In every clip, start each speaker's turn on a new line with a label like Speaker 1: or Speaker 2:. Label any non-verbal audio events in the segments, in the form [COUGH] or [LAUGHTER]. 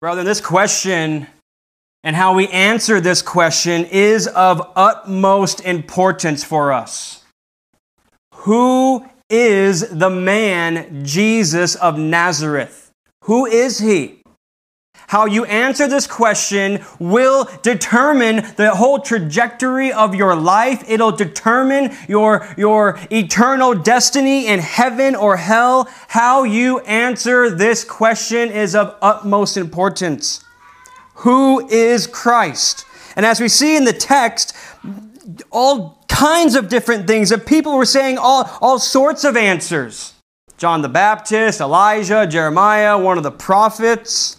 Speaker 1: Brother, this question and how we answer this question is of utmost importance for us. Who is the man Jesus of Nazareth? Who is he? How you answer this question will determine the whole trajectory of your life. It'll determine your, your eternal destiny in heaven or hell. How you answer this question is of utmost importance. Who is Christ? And as we see in the text, all kinds of different things, that people were saying all, all sorts of answers. John the Baptist, Elijah, Jeremiah, one of the prophets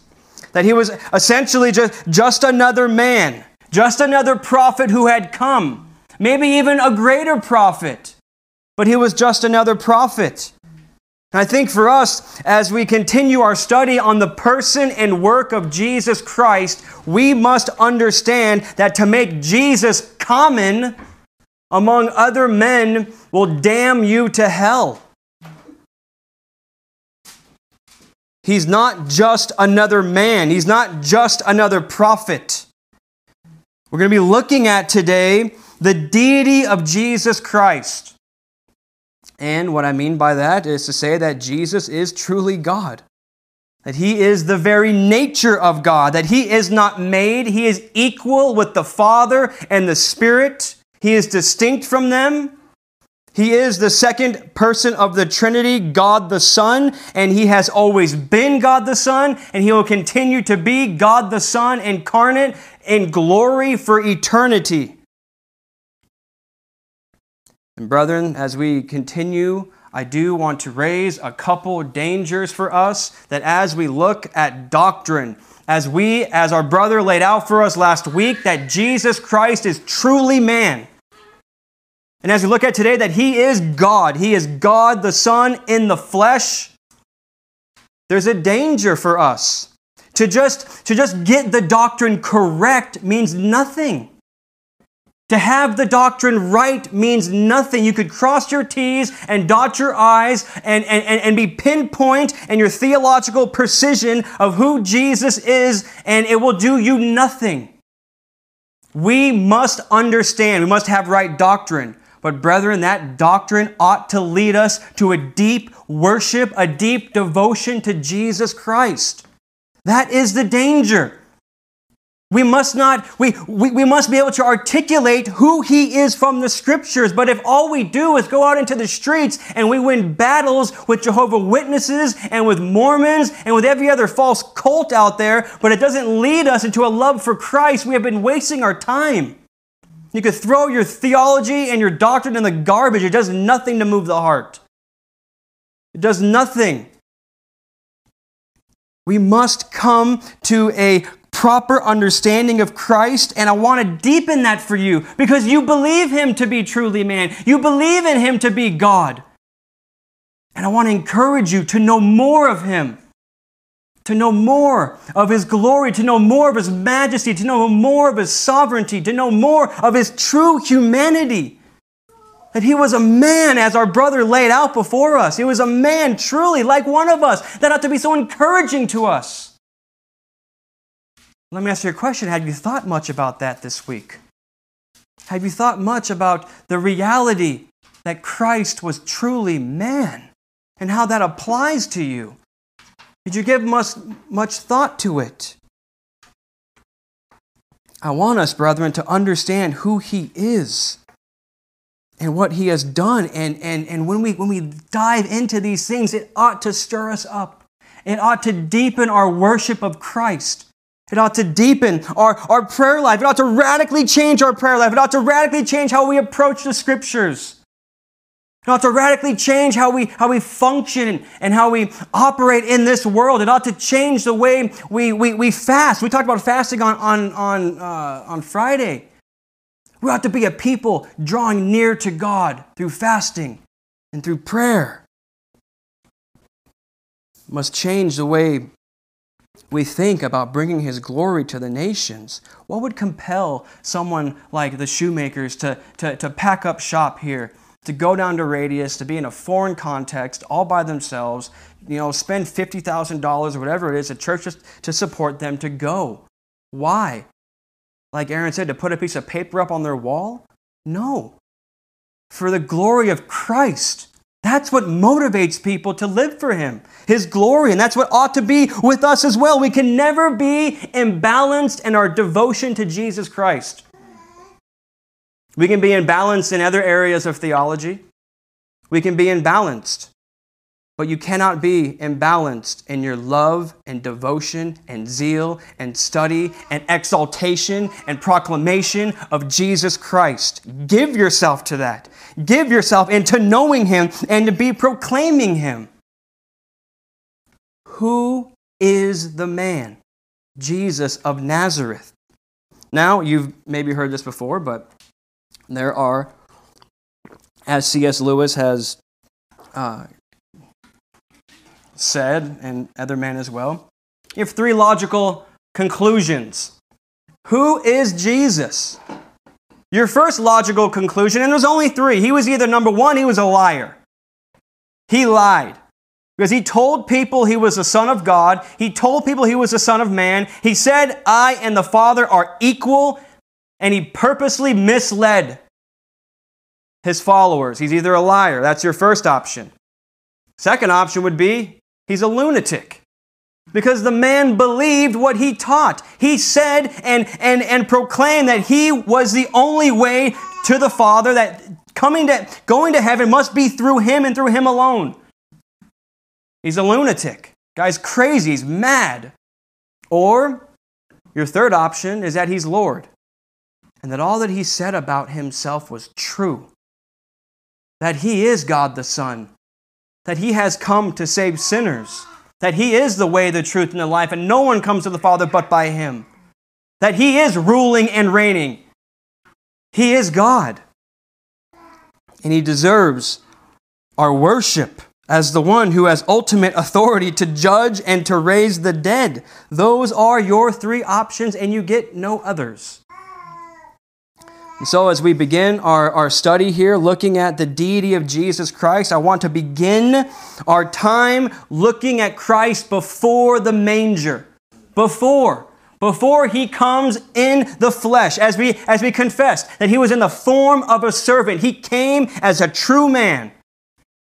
Speaker 1: that he was essentially just, just another man, just another prophet who had come, maybe even a greater prophet, but he was just another prophet. I think for us, as we continue our study on the person and work of Jesus Christ, we must understand that to make Jesus common among other men will damn you to hell. He's not just another man, he's not just another prophet. We're going to be looking at today the deity of Jesus Christ. And what I mean by that is to say that Jesus is truly God. That he is the very nature of God, that he is not made, he is equal with the Father and the Spirit. He is distinct from them. He is the second person of the Trinity, God the Son, and He has always been God the Son, and He will continue to be God the Son incarnate in glory for eternity. And, brethren, as we continue, I do want to raise a couple dangers for us that as we look at doctrine, as we, as our brother laid out for us last week, that Jesus Christ is truly man and as we look at today, that He is God, He is God the Son in the flesh, there's a danger for us. To just, to just get the doctrine correct means nothing. To have the doctrine right means nothing. You could cross your T's and dot your I's and, and, and be pinpoint in your theological precision of who Jesus is, and it will do you nothing. We must understand, we must have right doctrine. But, brethren, that doctrine ought to lead us to a deep worship, a deep devotion to Jesus Christ. That is the danger. We must not, we, we, we must be able to articulate who he is from the scriptures. But if all we do is go out into the streets and we win battles with Jehovah Witnesses and with Mormons and with every other false cult out there, but it doesn't lead us into a love for Christ, we have been wasting our time. You could throw your theology and your doctrine in the garbage. It does nothing to move the heart. It does nothing. We must come to a proper understanding of Christ, and I want to deepen that for you because you believe Him to be truly man. You believe in Him to be God. And I want to encourage you to know more of Him to know more of His glory, to know more of His majesty, to know more of His sovereignty, to know more of His true humanity. That He was a man, as our brother laid out before us. He was a man truly like one of us. That ought to be so encouraging to us. Let me ask you a question. Have you thought much about that this week? Have you thought much about the reality that Christ was truly man and how that applies to you? Did you give much, much thought to it? I want us, brethren, to understand who He is and what He has done. And, and, and when, we, when we dive into these things, it ought to stir us up. It ought to deepen our worship of Christ. It ought to deepen our, our prayer life. It ought to radically change our prayer life. It ought to radically change how we approach the scriptures. It ought to radically change how we, how we function and how we operate in this world. It ought to change the way we, we, we fast. We talked about fasting on, on, on, uh, on Friday. We ought to be a people drawing near to God through fasting and through prayer. Must change the way we think about bringing His glory to the nations. What would compel someone like the shoemakers to, to, to pack up shop here to go down to Radius, to be in a foreign context, all by themselves, you know, spend $50,000 or whatever it is at churches to support them to go. Why? Like Aaron said, to put a piece of paper up on their wall? No. For the glory of Christ. That's what motivates people to live for Him, His glory. And that's what ought to be with us as well. We can never be imbalanced in our devotion to Jesus Christ. We can be imbalanced in other areas of theology. We can be imbalanced. But you cannot be imbalanced in your love and devotion and zeal and study and exaltation and proclamation of Jesus Christ. Give yourself to that. Give yourself into knowing Him and to be proclaiming Him. Who is the man? Jesus of Nazareth. Now, you've maybe heard this before, but there are, as C.S. Lewis has uh, said, and other men as well, you have three logical conclusions. Who is Jesus? Your first logical conclusion, and there's only three. He was either number one, he was a liar. He lied. Because he told people he was the Son of God. He told people he was the Son of Man. He said, I and the Father are equal. And he purposely misled his followers. He's either a liar. That's your first option. Second option would be he's a lunatic. Because the man believed what he taught. He said and, and, and proclaimed that he was the only way to the Father, that coming to, going to heaven must be through him and through him alone. He's a lunatic. Guy's crazy, he's mad. Or your third option is that he's Lord and that all that he said about himself was true. That he is God the Son, that he has come to save sinners, that he is the way, the truth, and the life, and no one comes to the Father but by him, that he is ruling and reigning. He is God, and he deserves our worship as the one who has ultimate authority to judge and to raise the dead. Those are your three options, and you get no others. So, as we begin our, our study here, looking at the deity of Jesus Christ, I want to begin our time looking at Christ before the manger. Before. Before he comes in the flesh, as we, as we confess that he was in the form of a servant, he came as a true man.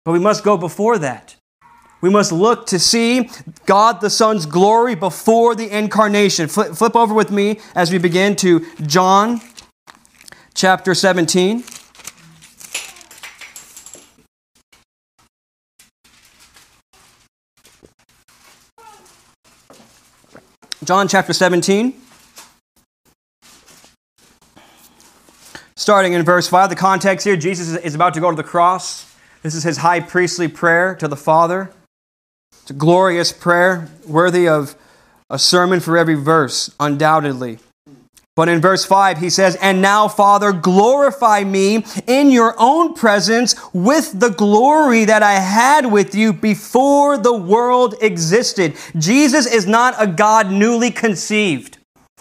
Speaker 1: But we must go before that. We must look to see God the Son's glory before the incarnation. Flip, flip over with me as we begin to John chapter 17. John chapter 17. Starting in verse 5, the context here Jesus is about to go to the cross. This is his high priestly prayer to the Father. It's a glorious prayer, worthy of a sermon for every verse, undoubtedly. But in verse 5, he says, And now, Father, glorify me in your own presence with the glory that I had with you before the world existed. Jesus is not a God newly conceived.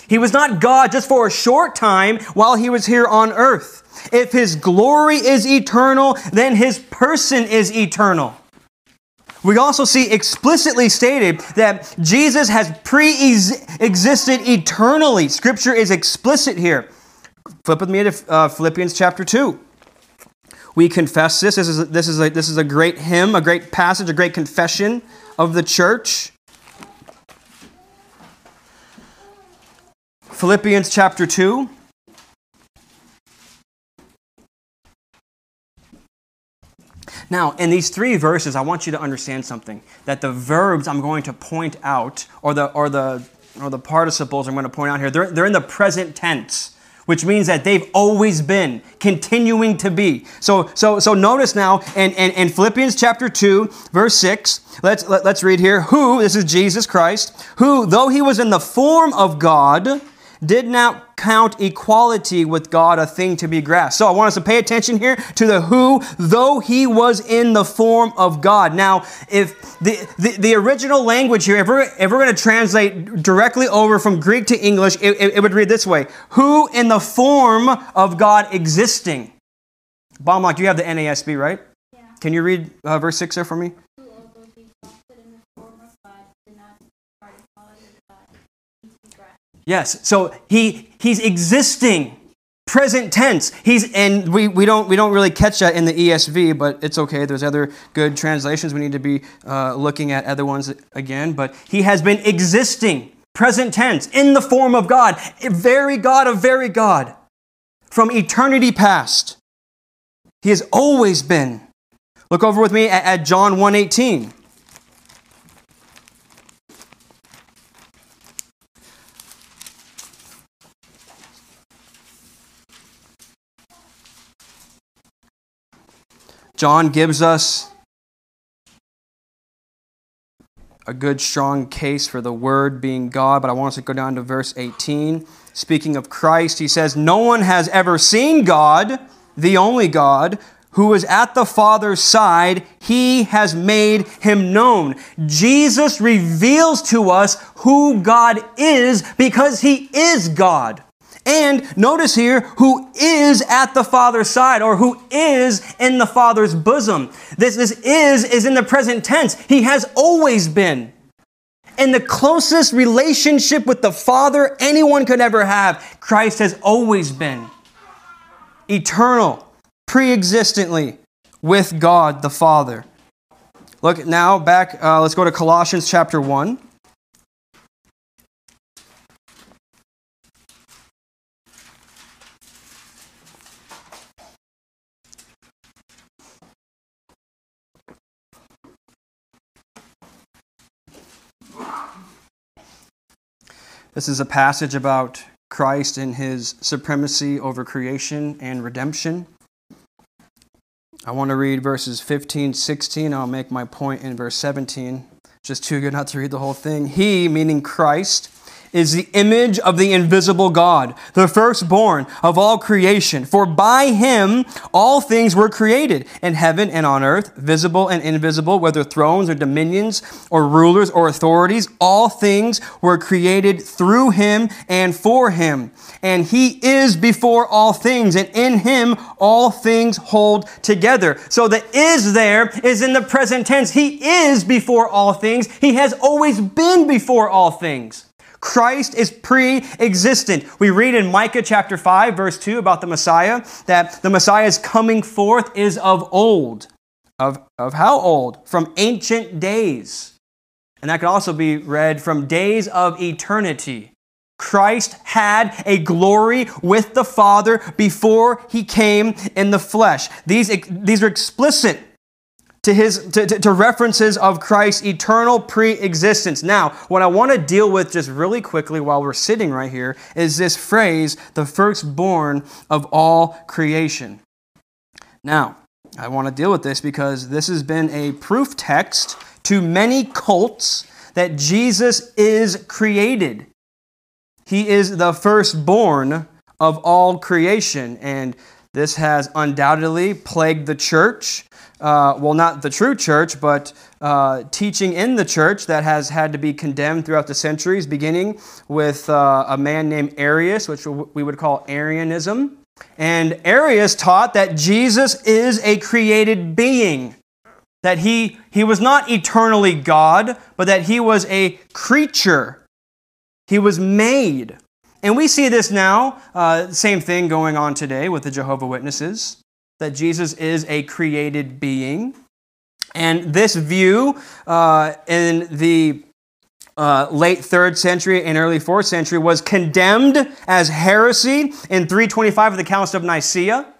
Speaker 1: He was not God just for a short time while he was here on earth. If his glory is eternal, then his person is eternal. We also see explicitly stated that Jesus has pre existed eternally. Scripture is explicit here. Flip with me to uh, Philippians chapter 2. We confess this. This is, a, this, is a, this is a great hymn, a great passage, a great confession of the church. Philippians chapter 2. Now, in these three verses, I want you to understand something that the verbs I'm going to point out, or the, or the, or the participles I'm going to point out here, they're, they're in the present tense which means that they've always been, continuing to be. So, so, so notice now in, in, in Philippians chapter 2, verse 6, let's, let, us let us read here, who, this is Jesus Christ, who, though he was in the form of God, did not count equality with God a thing to be grasped. So I want us to pay attention here to the who, though he was in the form of God. Now, if the, the, the original language here, if we're, if we're going to translate directly over from Greek to English, it, it, it would read this way Who in the form of God existing. Bomb Lock, you have the NASB, right?
Speaker 2: Yeah.
Speaker 1: Can you read uh, verse 6 there for me?
Speaker 2: Who, although he exalted in the form of God, did not depart equality with God, needs to be grasped.
Speaker 1: Yes. So he he's existing, present tense. He's and we, we don't we don't really catch that in the ESV, but it's okay. There's other good translations. We need to be uh, looking at other ones again. But he has been existing, present tense, in the form of God, very God of very God, from eternity past. He has always been. Look over with me at, at John 1:18. John gives us a good, strong case for the Word being God, but I want us to go down to verse 18. Speaking of Christ, he says, No one has ever seen God, the only God, who is at the Father's side. He has made him known. Jesus reveals to us who God is because he is God. And notice here, who is at the Father's side or who is in the Father's bosom. This, this is is in the present tense. He has always been. In the closest relationship with the Father anyone could ever have, Christ has always been. Eternal, pre existently with God the Father. Look now back, uh, let's go to Colossians chapter 1. This is a passage about Christ and his supremacy over creation and redemption. I want to read verses 15, 16. I'll make my point in verse 17. Just too good not to read the whole thing. He, meaning Christ, is the image of the invisible God, the firstborn of all creation. For by him all things were created, in heaven and on earth, visible and invisible, whether thrones or dominions or rulers or authorities. All things were created through him and for him. And he is before all things, and in him all things hold together. So the is there is in the present tense. He is before all things. He has always been before all things. Christ is pre existent. We read in Micah chapter 5, verse 2 about the Messiah that the Messiah's coming forth is of old. Of, of how old? From ancient days. And that could also be read from days of eternity. Christ had a glory with the Father before he came in the flesh. These, these are explicit to his to, to, references of Christ's eternal pre-existence. Now, what I want to deal with just really quickly while we're sitting right here is this phrase, the firstborn of all creation. Now, I want to deal with this because this has been a proof text to many cults that Jesus is created. He is the firstborn of all creation and this has undoubtedly plagued the church uh, well, not the true church, but uh, teaching in the church that has had to be condemned throughout the centuries, beginning with uh, a man named Arius, which we would call Arianism. And Arius taught that Jesus is a created being, that he, he was not eternally God, but that he was a creature. He was made. And we see this now, uh, same thing going on today with the Jehovah Witnesses that Jesus is a created being. And this view uh, in the uh, late third century and early fourth century was condemned as heresy in 325 of the Council of Nicaea.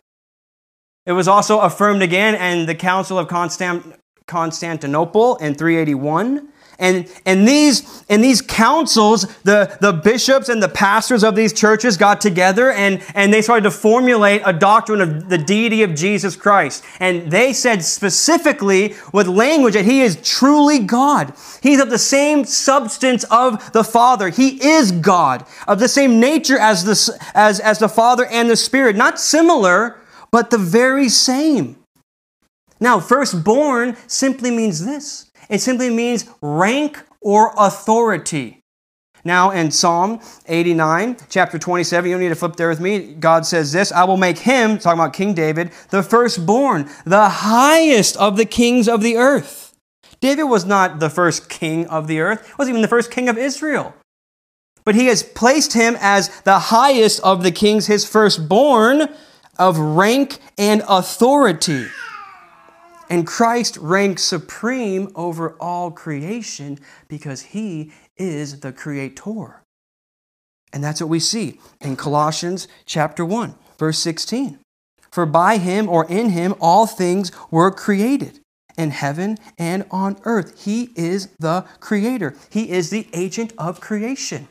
Speaker 1: It was also affirmed again in the Council of Constant- Constantinople in 381. And in these, in these councils, the, the bishops and the pastors of these churches got together and, and they started to formulate a doctrine of the deity of Jesus Christ. And they said specifically with language that he is truly God. He's of the same substance of the Father. He is God, of the same nature as the, as, as the Father and the Spirit. Not similar, but the very same. Now, firstborn simply means this it simply means rank or authority. Now, in Psalm 89, chapter 27, you don't need to flip there with me. God says this I will make him, talking about King David, the firstborn, the highest of the kings of the earth. David was not the first king of the earth, wasn't even the first king of Israel. But he has placed him as the highest of the kings, his firstborn of rank and authority. And Christ ranks supreme over all creation because he is the creator. And that's what we see in Colossians chapter 1, verse 16. For by him or in him all things were created in heaven and on earth. He is the creator, he is the agent of creation.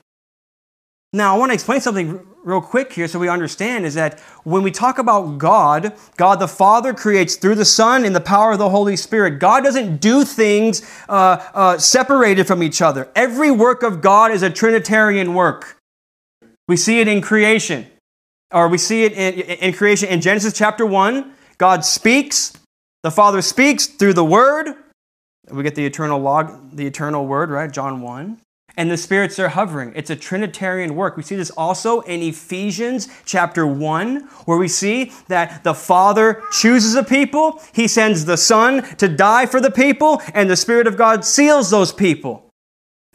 Speaker 1: Now, I want to explain something real quick here so we understand is that when we talk about God, God the Father creates through the Son in the power of the Holy Spirit. God doesn't do things uh, uh, separated from each other. Every work of God is a Trinitarian work. We see it in creation, or we see it in, in creation in Genesis chapter 1. God speaks, the Father speaks through the Word. We get the eternal Logos, the eternal word, right? John 1 and the spirits are hovering. It's a Trinitarian work. We see this also in Ephesians chapter 1, where we see that the Father chooses a people, He sends the Son to die for the people, and the Spirit of God seals those people.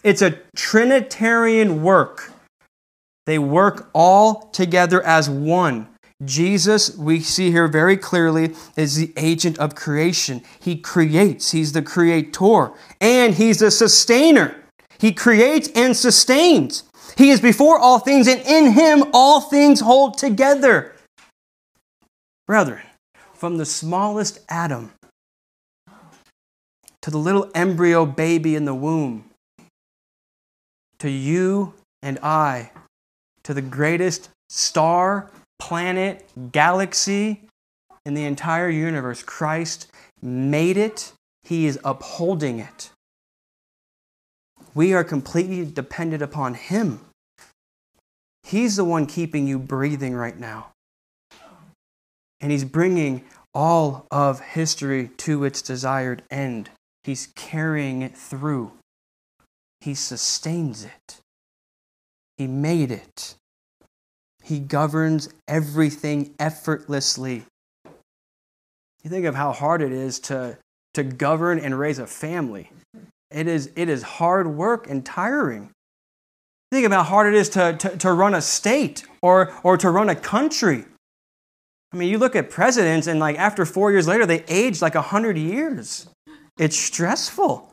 Speaker 1: It's a Trinitarian work. They work all together as one. Jesus, we see here very clearly, is the agent of creation. He creates, He's the creator, and He's the sustainer. He creates and sustains. He is before all things, and in him all things hold together. Brethren, from the smallest atom to the little embryo baby in the womb, to you and I, to the greatest star, planet, galaxy in the entire universe, Christ made it. He is upholding it. We are completely dependent upon Him. He's the one keeping you breathing right now. And He's bringing all of history to its desired end. He's carrying it through. He sustains it. He made it. He governs everything effortlessly. You think of how hard it is to, to govern and raise a family. It is, it is hard work and tiring. Think about how hard it is to, to, to run a state or, or to run a country. I mean, you look at presidents, and like after four years later, they age like 100 years. It's stressful.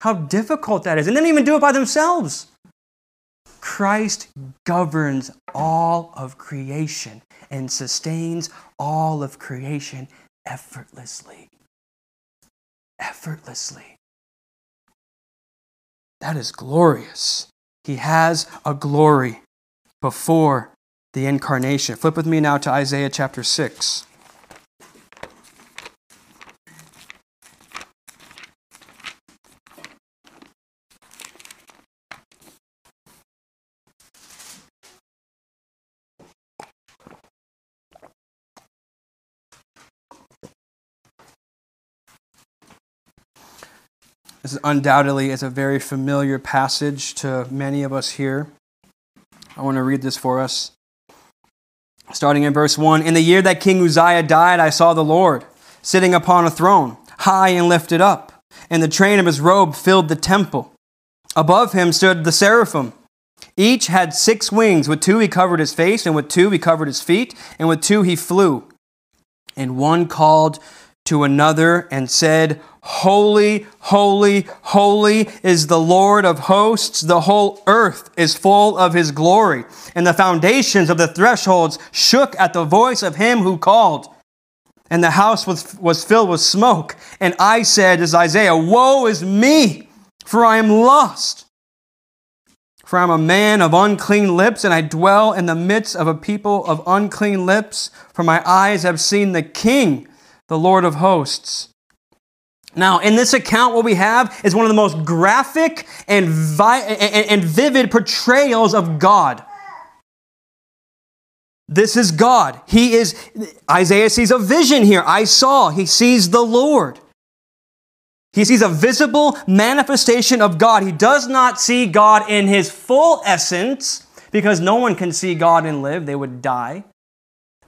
Speaker 1: How difficult that is. And they don't even do it by themselves. Christ governs all of creation and sustains all of creation effortlessly. Effortlessly. That is glorious. He has a glory before the incarnation. Flip with me now to Isaiah chapter 6. This undoubtedly is a very familiar passage to many of us here. I want to read this for us. Starting in verse 1 In the year that King Uzziah died, I saw the Lord sitting upon a throne, high and lifted up, and the train of his robe filled the temple. Above him stood the seraphim. Each had six wings. With two he covered his face, and with two he covered his feet, and with two he flew. And one called to another and said, Holy, holy, holy is the Lord of hosts. The whole earth is full of his glory. And the foundations of the thresholds shook at the voice of him who called. And the house was, was filled with smoke. And I said, as Isaiah, Woe is me, for I am lost. For I am a man of unclean lips, and I dwell in the midst of a people of unclean lips. For my eyes have seen the King, the Lord of hosts. Now, in this account, what we have is one of the most graphic and, vi- and, vivid portrayals of God. This is God. He is, Isaiah sees a vision here. I saw, he sees the Lord. He sees a visible manifestation of God. He does not see God in his full essence because no one can see God and live, they would die.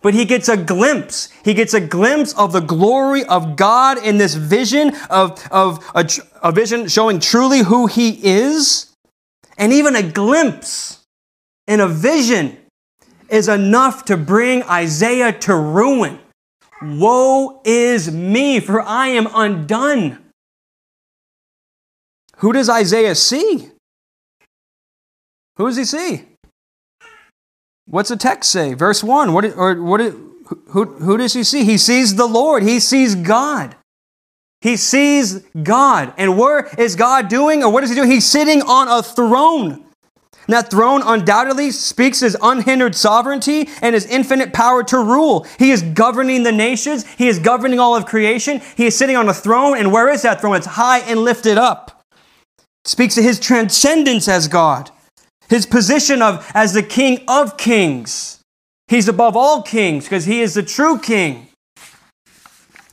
Speaker 1: But he gets a glimpse. He gets a glimpse of the glory of God in this vision of, of a, a vision showing truly who he is. And even a glimpse in a vision is enough to bring Isaiah to ruin. Woe is me, for I am undone. Who does Isaiah see? Who does he see? What's the text say? Verse 1. What, or what, who, who does he see? He sees the Lord. He sees God. He sees God. And where is God doing? Or what is he doing? He's sitting on a throne. And that throne undoubtedly speaks his unhindered sovereignty and his infinite power to rule. He is governing the nations. He is governing all of creation. He is sitting on a throne. And where is that throne? It's high and lifted up. It speaks to his transcendence as God, his position of as the king of kings. He's above all kings because he is the true king.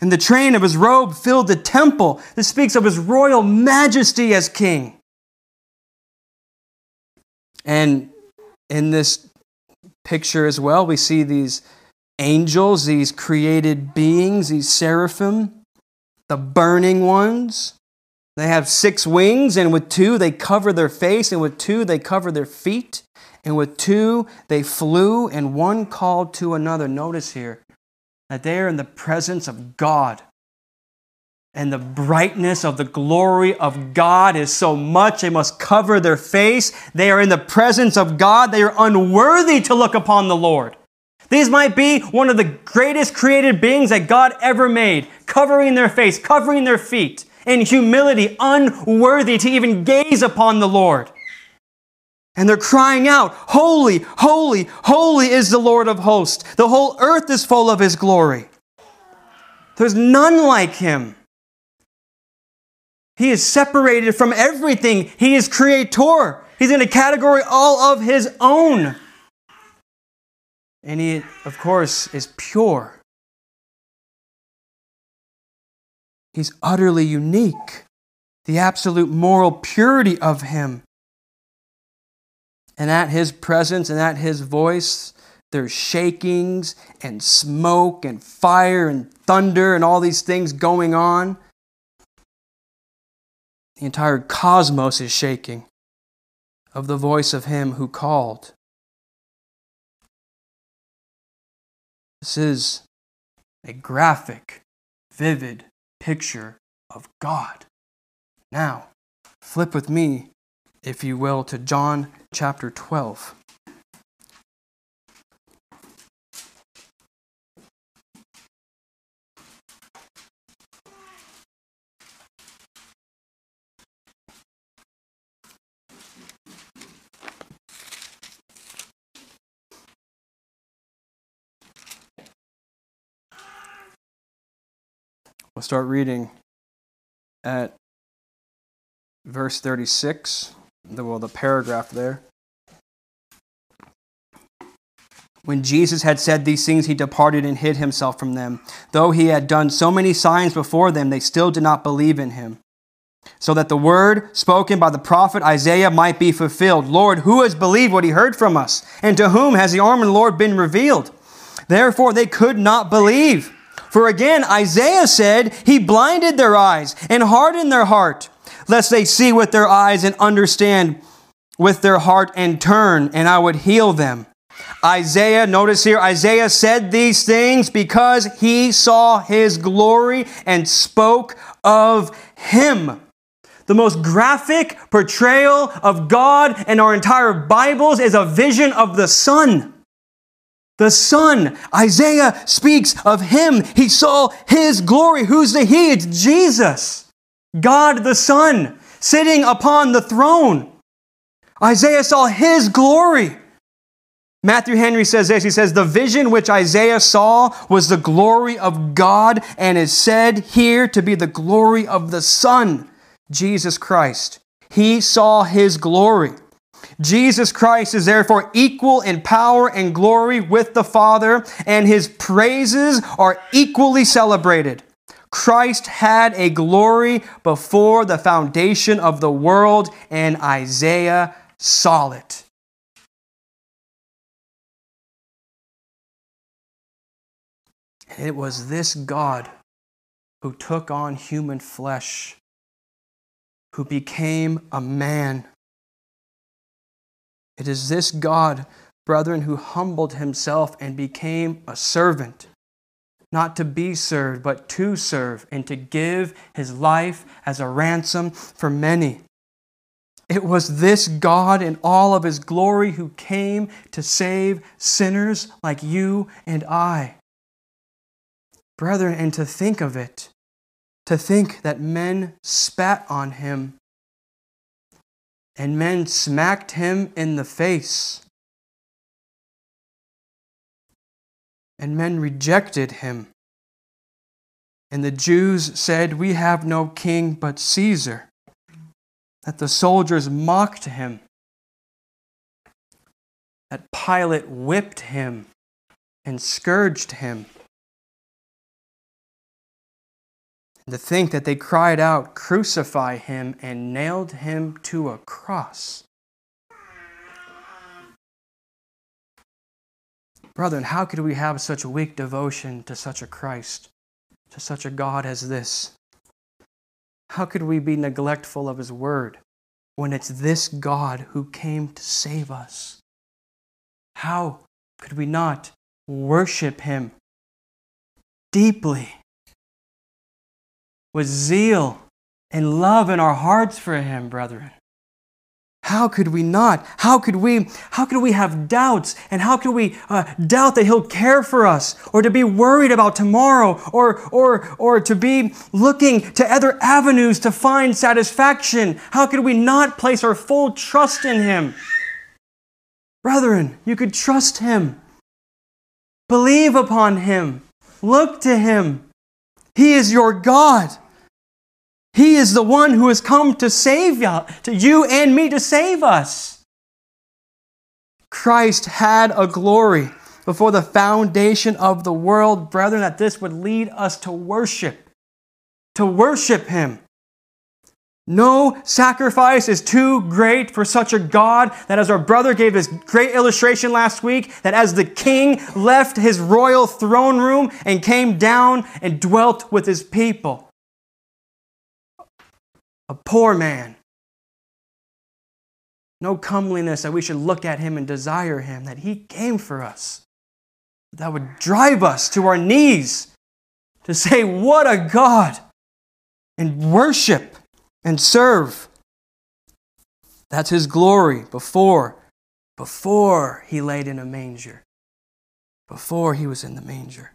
Speaker 1: And the train of his robe filled the temple. This speaks of his royal majesty as king. And in this picture as well, we see these angels, these created beings, these seraphim, the burning ones. They have six wings, and with two they cover their face, and with two they cover their feet, and with two they flew, and one called to another. Notice here that they are in the presence of God and the brightness of the glory of God is so much they must cover their face. They are in the presence of God. They are unworthy to look upon the Lord. These might be one of the greatest created beings that God ever made, covering their face, covering their feet, in humility, unworthy to even gaze upon the Lord. And they're crying out, Holy, holy, holy is the Lord of hosts. The whole earth is full of his glory. There's none like him. He is separated from everything. He is creator. He's in a category all of his own. And he, of course, is pure. He's utterly unique. The absolute moral purity of him. And at his presence and at his voice, there's shakings and smoke and fire and thunder and all these things going on. The entire cosmos is shaking of the voice of him who called. This is a graphic, vivid picture of God. Now, flip with me, if you will, to John chapter 12. We'll start reading at verse 36, the, well, the paragraph there. When Jesus had said these things, he departed and hid himself from them. Though he had done so many signs before them, they still did not believe in him. So that the word spoken by the prophet Isaiah might be fulfilled Lord, who has believed what he heard from us? And to whom has the arm of the Lord been revealed? Therefore, they could not believe. For again, Isaiah said, He blinded their eyes and hardened their heart, lest they see with their eyes and understand with their heart and turn, and I would heal them. Isaiah, notice here, Isaiah said these things because he saw his glory and spoke of him. The most graphic portrayal of God in our entire Bibles is a vision of the Son. The Son, Isaiah speaks of him. He saw his glory. Who's the He? It's Jesus, God the Son, sitting upon the throne. Isaiah saw his glory. Matthew Henry says this He says, The vision which Isaiah saw was the glory of God and is said here to be the glory of the Son, Jesus Christ. He saw his glory. Jesus Christ is therefore equal in power and glory with the Father, and his praises are equally celebrated. Christ had a glory before the foundation of the world, and Isaiah saw it. It was this God who took on human flesh, who became a man. It is this God, brethren, who humbled himself and became a servant, not to be served, but to serve, and to give his life as a ransom for many. It was this God in all of his glory who came to save sinners like you and I. Brethren, and to think of it, to think that men spat on him and men smacked him in the face, and men rejected him. And the Jews said, We have no king but Caesar. That the soldiers mocked him. That Pilate whipped him and scourged him. To think that they cried out, Crucify him, and nailed him to a cross. Brethren, how could we have such weak devotion to such a Christ, to such a God as this? How could we be neglectful of His Word when it's this God who came to save us? How could we not worship Him deeply? With zeal and love in our hearts for him, brethren. How could we not? How could we? How could we have doubts? And how could we uh, doubt that He'll care for us, or to be worried about tomorrow, or or or to be looking to other avenues to find satisfaction? How could we not place our full trust in Him, brethren? You could trust Him, believe upon Him, look to Him. He is your God. He is the one who has come to save you, to you and me to save us. Christ had a glory before the foundation of the world, brethren, that this would lead us to worship, to worship Him. No sacrifice is too great for such a God that, as our brother gave his great illustration last week, that as the king left his royal throne room and came down and dwelt with his people, a poor man. No comeliness that we should look at him and desire him, that he came for us. That would drive us to our knees to say, What a God! and worship and serve. That's his glory before, before he laid in a manger, before he was in the manger.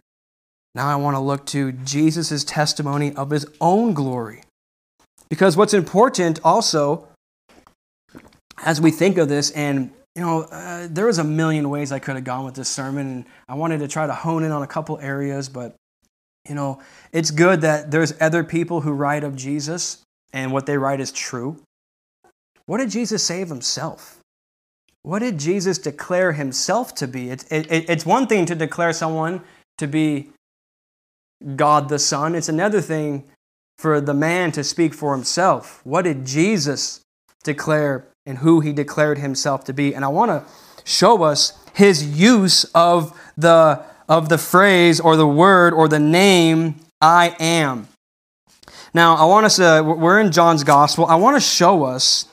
Speaker 1: Now I want to look to Jesus' testimony of his own glory. Because what's important also, as we think of this, and you know, uh, there was a million ways I could have gone with this sermon, and I wanted to try to hone in on a couple areas, but you know, it's good that there's other people who write of Jesus, and what they write is true. What did Jesus say of himself? What did Jesus declare himself to be? It's, it, it's one thing to declare someone to be God the Son, it's another thing for the man to speak for himself. What did Jesus declare and who he declared himself to be? And I want to show us his use of the, of the phrase or the word or the name I am. Now, I want us to, we're in John's gospel. I want to show us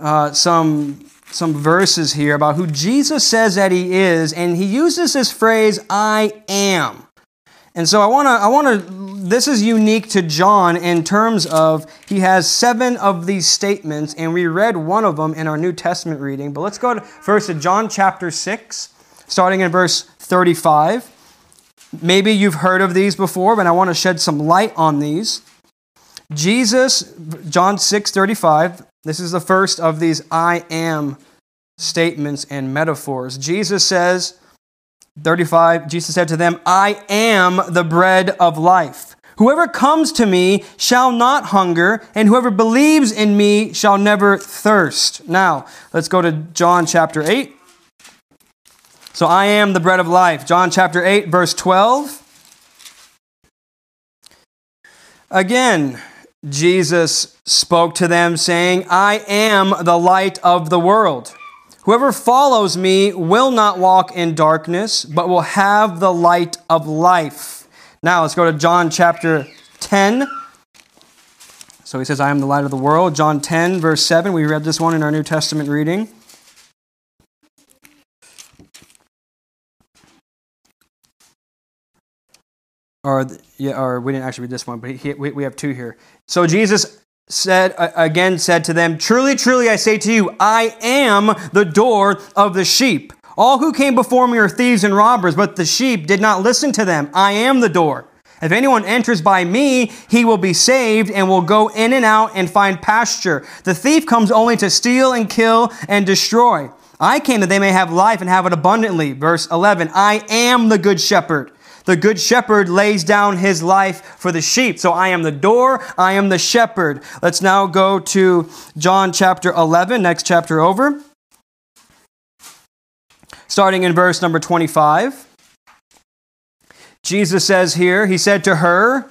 Speaker 1: uh, some, some verses here about who Jesus says that he is, and he uses this phrase, I am. And so I want to, I want to this is unique to John in terms of he has seven of these statements, and we read one of them in our New Testament reading. But let's go to, first to John chapter 6, starting in verse 35. Maybe you've heard of these before, but I want to shed some light on these. Jesus, John 6 35, this is the first of these I am statements and metaphors. Jesus says, 35, Jesus said to them, I am the bread of life. Whoever comes to me shall not hunger, and whoever believes in me shall never thirst. Now, let's go to John chapter 8. So, I am the bread of life. John chapter 8, verse 12. Again, Jesus spoke to them, saying, I am the light of the world. Whoever follows me will not walk in darkness, but will have the light of life. Now let's go to John chapter 10. So he says, I am the light of the world. John 10, verse 7. We read this one in our New Testament reading. Or, yeah, or we didn't actually read this one, but he, we, we have two here. So Jesus said uh, again said to them, Truly, truly, I say to you, I am the door of the sheep. All who came before me are thieves and robbers, but the sheep did not listen to them. I am the door. If anyone enters by me, he will be saved and will go in and out and find pasture. The thief comes only to steal and kill and destroy. I came that they may have life and have it abundantly. Verse 11 I am the good shepherd. The good shepherd lays down his life for the sheep. So I am the door, I am the shepherd. Let's now go to John chapter 11, next chapter over. Starting in verse number 25. Jesus says here, He said to her,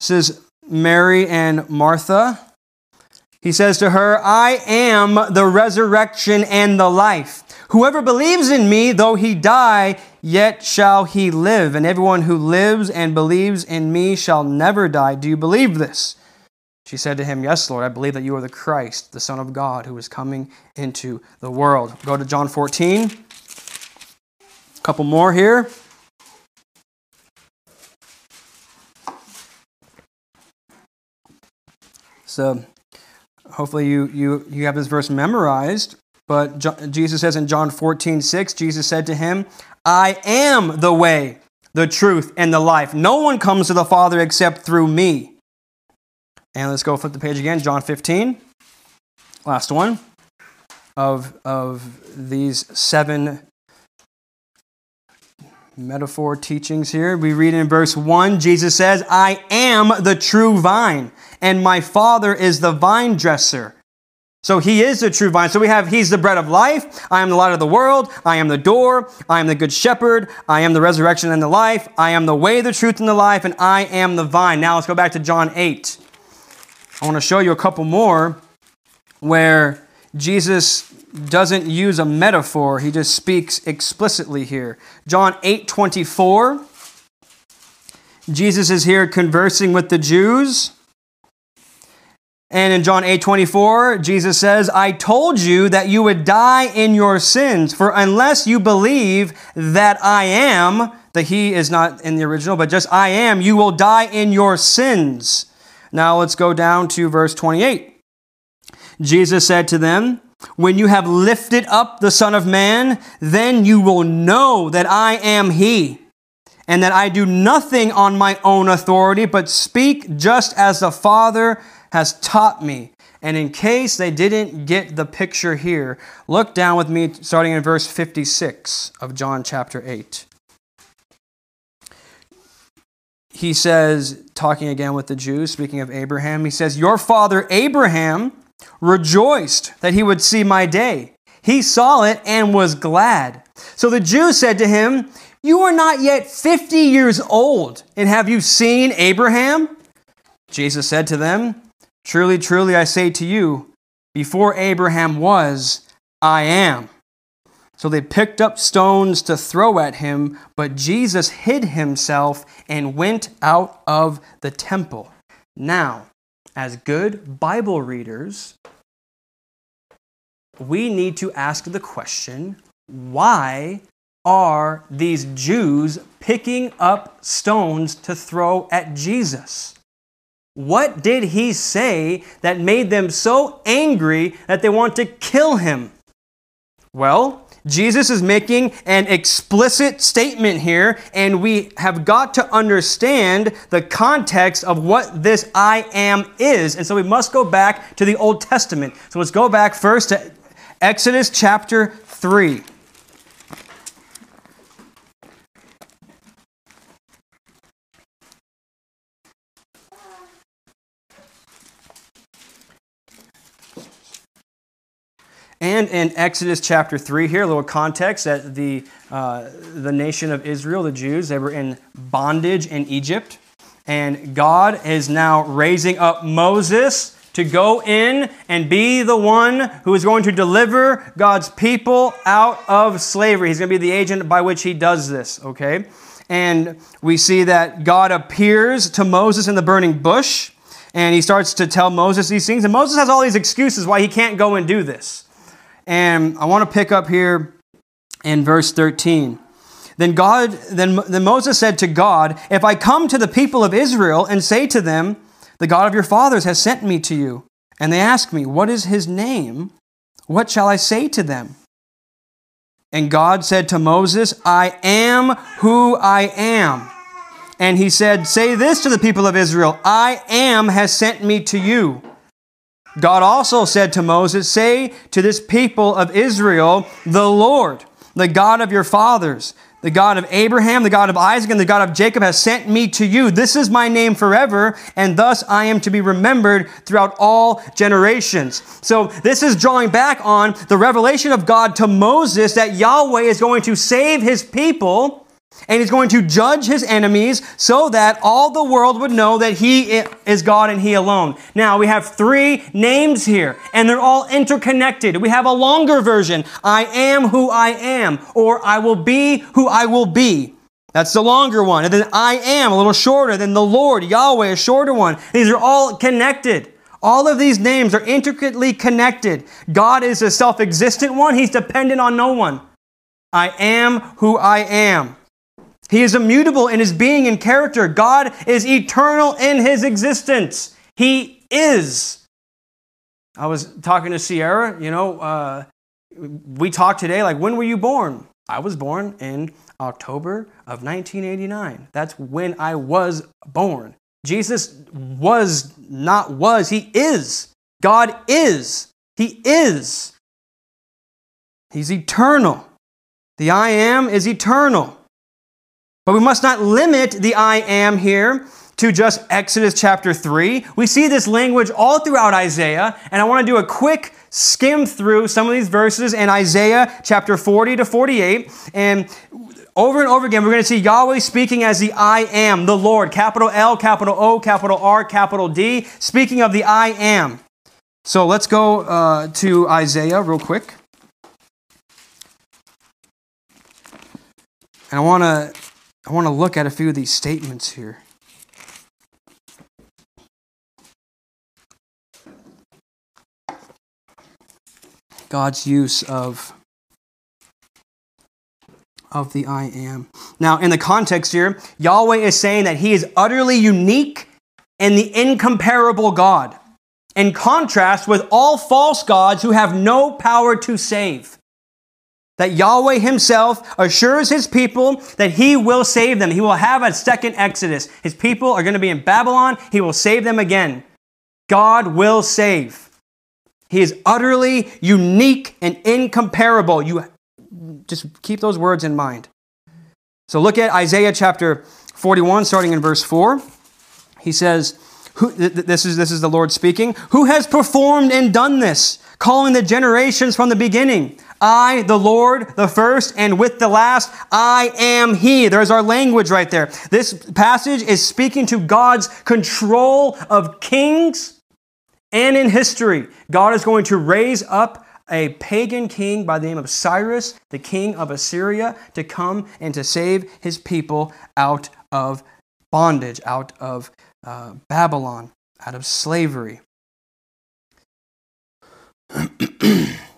Speaker 1: says Mary and Martha, He says to her, I am the resurrection and the life. Whoever believes in me, though he die, yet shall he live. And everyone who lives and believes in me shall never die. Do you believe this? She said to him, Yes, Lord, I believe that you are the Christ, the Son of God, who is coming into the world. Go to John 14. A couple more here. So hopefully you, you, you have this verse memorized. But Jesus says in John 14, 6, Jesus said to him, I am the way, the truth, and the life. No one comes to the Father except through me. And let's go flip the page again, John 15. Last one of, of these seven metaphor teachings here. We read in verse 1, Jesus says, I am the true vine, and my Father is the vine dresser. So he is the true vine. So we have, he's the bread of life. I am the light of the world. I am the door. I am the good shepherd. I am the resurrection and the life. I am the way, the truth, and the life. And I am the vine. Now let's go back to John 8. I want to show you a couple more where Jesus doesn't use a metaphor. He just speaks explicitly here. John 8 24. Jesus is here conversing with the Jews. And in John 8 24, Jesus says, I told you that you would die in your sins, for unless you believe that I am, the He is not in the original, but just I am, you will die in your sins. Now let's go down to verse 28. Jesus said to them, When you have lifted up the Son of Man, then you will know that I am He, and that I do nothing on my own authority, but speak just as the Father has taught me. And in case they didn't get the picture here, look down with me starting in verse 56 of John chapter 8. He says, talking again with the Jews, speaking of Abraham, he says, Your father Abraham rejoiced that he would see my day. He saw it and was glad. So the Jews said to him, You are not yet 50 years old, and have you seen Abraham? Jesus said to them, Truly, truly, I say to you, before Abraham was, I am. So they picked up stones to throw at him, but Jesus hid himself and went out of the temple. Now, as good Bible readers, we need to ask the question why are these Jews picking up stones to throw at Jesus? What did he say that made them so angry that they want to kill him? Well, Jesus is making an explicit statement here, and we have got to understand the context of what this I am is. And so we must go back to the Old Testament. So let's go back first to Exodus chapter 3. And in Exodus chapter 3, here, a little context that the, uh, the nation of Israel, the Jews, they were in bondage in Egypt. And God is now raising up Moses to go in and be the one who is going to deliver God's people out of slavery. He's going to be the agent by which he does this, okay? And we see that God appears to Moses in the burning bush, and he starts to tell Moses these things. And Moses has all these excuses why he can't go and do this. And I want to pick up here in verse 13. Then God then, then Moses said to God, If I come to the people of Israel and say to them, The God of your fathers has sent me to you, and they ask me, What is his name? What shall I say to them? And God said to Moses, I am who I am. And he said, Say this to the people of Israel I am has sent me to you. God also said to Moses, Say to this people of Israel, The Lord, the God of your fathers, the God of Abraham, the God of Isaac, and the God of Jacob has sent me to you. This is my name forever, and thus I am to be remembered throughout all generations. So, this is drawing back on the revelation of God to Moses that Yahweh is going to save his people and he's going to judge his enemies so that all the world would know that he is God and he alone. Now, we have three names here, and they're all interconnected. We have a longer version I am who I am, or I will be who I will be. That's the longer one. And then I am, a little shorter. Then the Lord, Yahweh, a shorter one. These are all connected. All of these names are intricately connected. God is a self existent one, He's dependent on no one. I am who I am. He is immutable in his being and character. God is eternal in his existence. He is. I was talking to Sierra, you know, uh, we talked today, like, when were you born? I was born in October of 1989. That's when I was born. Jesus was not was, he is. God is. He is. He's eternal. The I am is eternal. But we must not limit the I am here to just Exodus chapter 3. We see this language all throughout Isaiah, and I want to do a quick skim through some of these verses in Isaiah chapter 40 to 48. And over and over again, we're going to see Yahweh speaking as the I am, the Lord, capital L, capital O, capital R, capital D, speaking of the I am. So let's go uh, to Isaiah real quick. And I want to I want to look at a few of these statements here. God's use of of the I am. Now, in the context here, Yahweh is saying that he is utterly unique and the incomparable God, in contrast with all false gods who have no power to save that Yahweh himself assures his people that he will save them. He will have a second Exodus. His people are going to be in Babylon. He will save them again. God will save. He is utterly unique and incomparable. You just keep those words in mind. So look at Isaiah chapter 41, starting in verse 4. He says, who, this, is, this is the Lord speaking, Who has performed and done this, calling the generations from the beginning? I, the Lord, the first, and with the last, I am He. There's our language right there. This passage is speaking to God's control of kings and in history. God is going to raise up a pagan king by the name of Cyrus, the king of Assyria, to come and to save his people out of bondage, out of uh, Babylon, out of slavery. [CLEARS THROAT]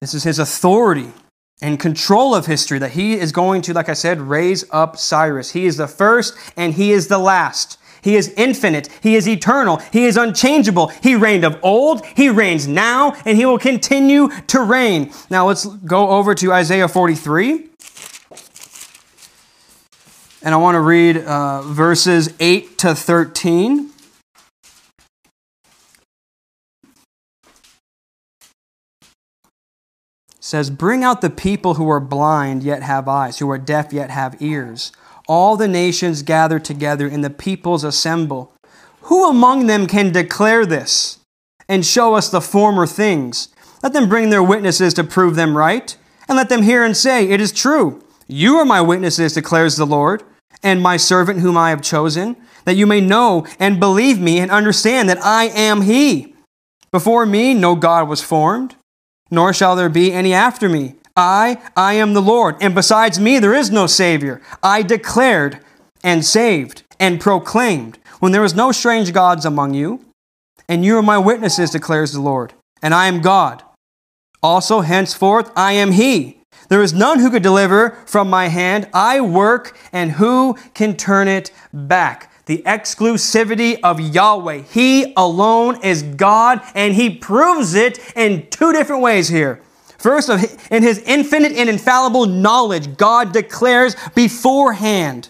Speaker 1: This is his authority and control of history that he is going to, like I said, raise up Cyrus. He is the first and he is the last. He is infinite. He is eternal. He is unchangeable. He reigned of old. He reigns now, and he will continue to reign. Now let's go over to Isaiah 43. And I want to read uh, verses 8 to 13. Says, Bring out the people who are blind yet have eyes, who are deaf yet have ears. All the nations gather together, and the peoples assemble. Who among them can declare this and show us the former things? Let them bring their witnesses to prove them right, and let them hear and say, It is true. You are my witnesses, declares the Lord, and my servant whom I have chosen, that you may know and believe me and understand that I am He. Before me no God was formed, nor shall there be any after me. I, I am the Lord, and besides me there is no Savior. I declared and saved and proclaimed when there was no strange gods among you, and you are my witnesses, declares the Lord, and I am God. Also, henceforth, I am He. There is none who could deliver from my hand. I work, and who can turn it back? The exclusivity of Yahweh. He alone is God, and He proves it in two different ways here. First, in His infinite and infallible knowledge, God declares beforehand.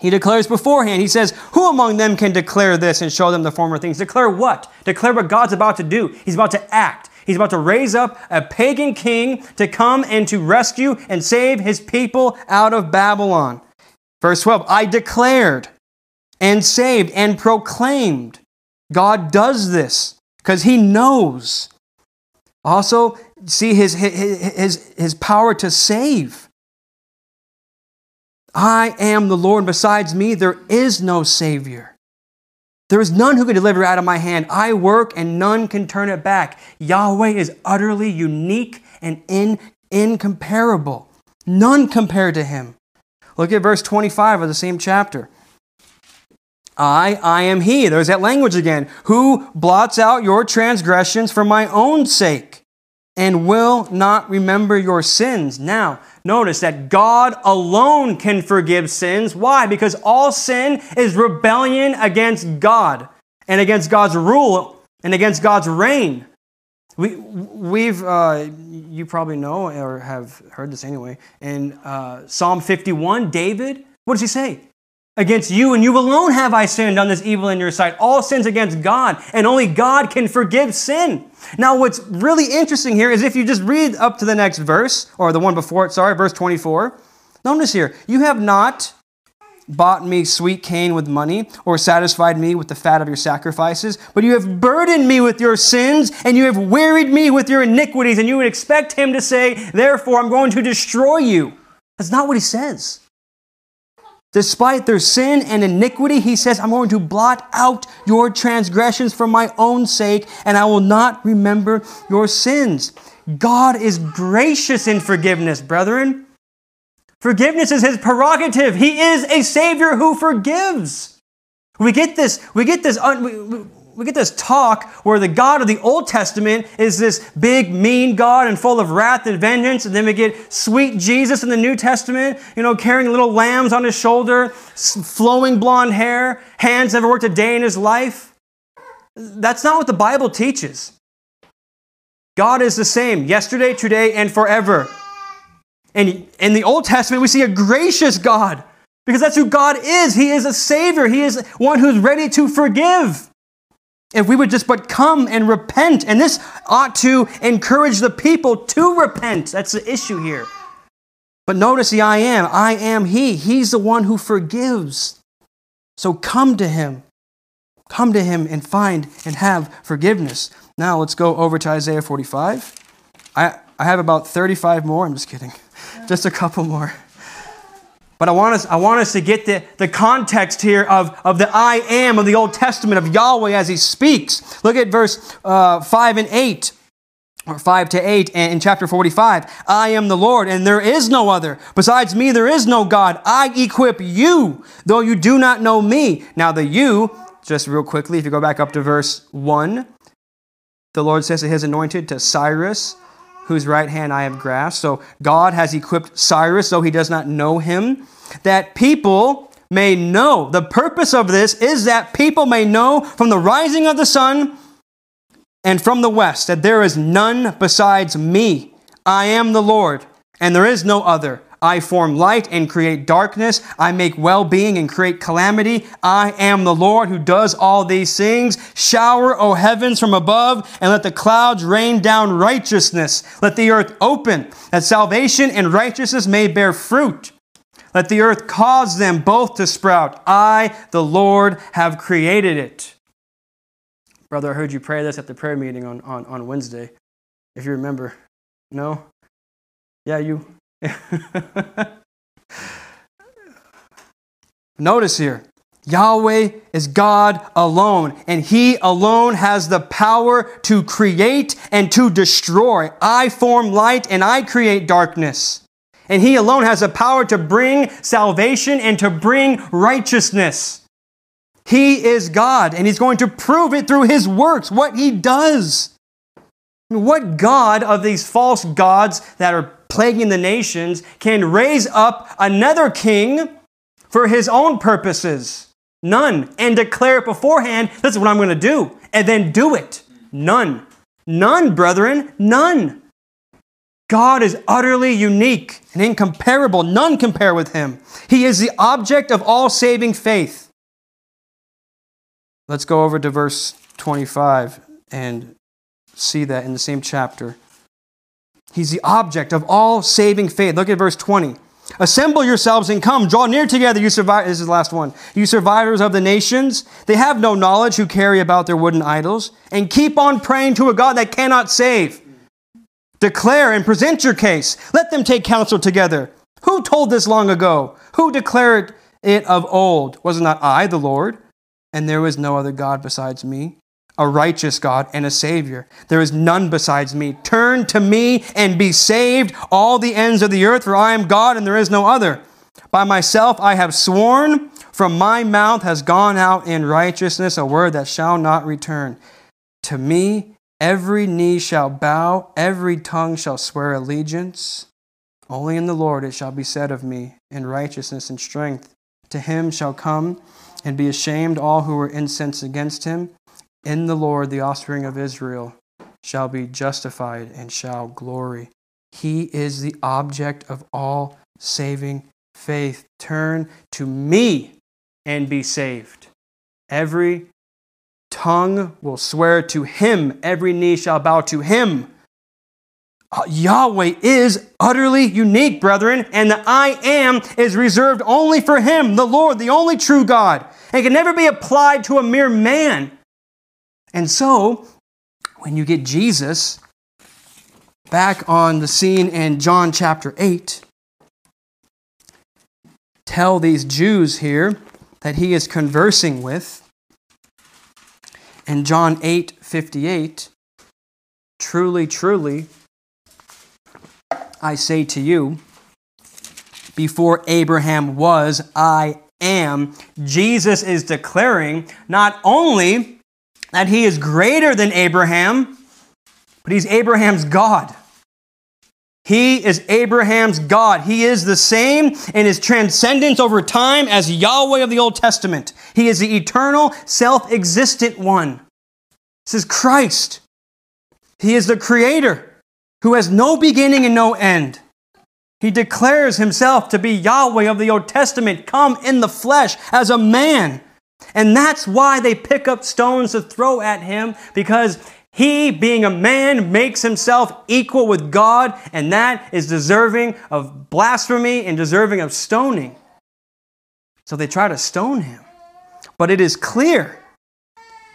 Speaker 1: He declares beforehand. He says, Who among them can declare this and show them the former things? Declare what? Declare what God's about to do. He's about to act. He's about to raise up a pagan king to come and to rescue and save his people out of Babylon. Verse 12 I declared and saved and proclaimed. God does this because he knows. Also, see his, his, his, power to save. I am the Lord. Besides me, there is no Savior. There is none who can deliver out of my hand. I work and none can turn it back. Yahweh is utterly unique and in, incomparable. None compared to him. Look at verse 25 of the same chapter. I, I am he. There's that language again. Who blots out your transgressions for my own sake and will not remember your sins. Now, Notice that God alone can forgive sins. Why? Because all sin is rebellion against God and against God's rule and against God's reign. We, we've, uh, you probably know or have heard this anyway. In uh, Psalm 51, David, what does he say? Against you and you alone have I sinned, done this evil in your sight. All sins against God, and only God can forgive sin. Now, what's really interesting here is if you just read up to the next verse, or the one before it, sorry, verse 24. Notice here, you have not bought me sweet cane with money, or satisfied me with the fat of your sacrifices, but you have burdened me with your sins, and you have wearied me with your iniquities, and you would expect him to say, Therefore, I'm going to destroy you. That's not what he says. Despite their sin and iniquity, he says, I'm going to blot out your transgressions for my own sake, and I will not remember your sins. God is gracious in forgiveness, brethren. Forgiveness is his prerogative. He is a Savior who forgives. We get this, we get this, uh, we, we get this talk where the God of the Old Testament is this big, mean God and full of wrath and vengeance. And then we get sweet Jesus in the New Testament, you know, carrying little lambs on his shoulder, flowing blonde hair, hands never worked a day in his life. That's not what the Bible teaches. God is the same yesterday, today, and forever. And in the Old Testament, we see a gracious God because that's who God is. He is a Savior, He is one who's ready to forgive. If we would just but come and repent, and this ought to encourage the people to repent. That's the issue here. But notice the I am. I am He. He's the one who forgives. So come to Him. Come to Him and find and have forgiveness. Now let's go over to Isaiah 45. I, I have about 35 more. I'm just kidding. [LAUGHS] Just a couple more. But I want us, I want us to get the, the context here of, of the I am of the Old Testament, of Yahweh as he speaks. Look at verse uh, 5 and 8 or 5 to 8 in chapter 45 i am the lord and there is no other. Besides me there is no god. I equip you though you do not know me. Now the you just real quickly if you go back up to verse 1 the lord says to his anointed to cyrus whose right hand I have grasped. So God has equipped Cyrus, though he does not know him, that people may know. The purpose of this is that people may know from the rising of the sun and from the west that there is none besides me. I am the Lord, and there is no other. I form light and create darkness. I make well being and create calamity. I am the Lord who does all these things. Shower, O heavens, from above, and let the clouds rain down righteousness. Let the earth open, that salvation and righteousness may bear fruit. Let the earth cause them both to sprout. I, the Lord, have created it. Brother, I heard you pray this at the prayer meeting on, on, on Wednesday, if you remember. No? Yeah, you. [LAUGHS] Notice here, Yahweh is God alone, and He alone has the power to create and to destroy. I form light and I create darkness. And He alone has the power to bring salvation and to bring righteousness. He is God, and He's going to prove it through His works, what He does. What God of these false gods that are plaguing the nations can raise up another king for His own purposes? None. And declare it beforehand, this is what I'm going to do, and then do it. None. None, brethren. None. God is utterly unique and incomparable. None compare with him. He is the object of all saving faith. Let's go over to verse 25 and see that in the same chapter. He's the object of all saving faith. Look at verse 20. Assemble yourselves and come. Draw near together, you survivors. This is the last one. You survivors of the nations. They have no knowledge who carry about their wooden idols. And keep on praying to a God that cannot save. Declare and present your case. Let them take counsel together. Who told this long ago? Who declared it of old? Was it not I, the Lord? And there was no other God besides me a righteous God and a Savior. There is none besides me. Turn to me and be saved, all the ends of the earth, for I am God and there is no other. By myself I have sworn, from my mouth has gone out in righteousness a word that shall not return. To me every knee shall bow, every tongue shall swear allegiance. Only in the Lord it shall be said of me, in righteousness and strength. To him shall come and be ashamed all who were incensed against him. In the Lord, the offspring of Israel shall be justified and shall glory. He is the object of all saving faith. Turn to me and be saved. Every tongue will swear to him, every knee shall bow to him. Uh, Yahweh is utterly unique, brethren, and the I am is reserved only for him, the Lord, the only true God, and can never be applied to a mere man. And so, when you get Jesus back on the scene in John chapter 8, tell these Jews here that he is conversing with. In John 8 58, truly, truly, I say to you, before Abraham was, I am. Jesus is declaring not only that he is greater than Abraham, but he's Abraham's God. He is Abraham's God. He is the same in his transcendence over time as Yahweh of the Old Testament. He is the eternal, self existent one. This is Christ. He is the creator who has no beginning and no end. He declares himself to be Yahweh of the Old Testament, come in the flesh as a man and that's why they pick up stones to throw at him, because he, being a man, makes himself equal with God, and that is deserving of blasphemy and deserving of stoning. So they try to stone him. But it is clear.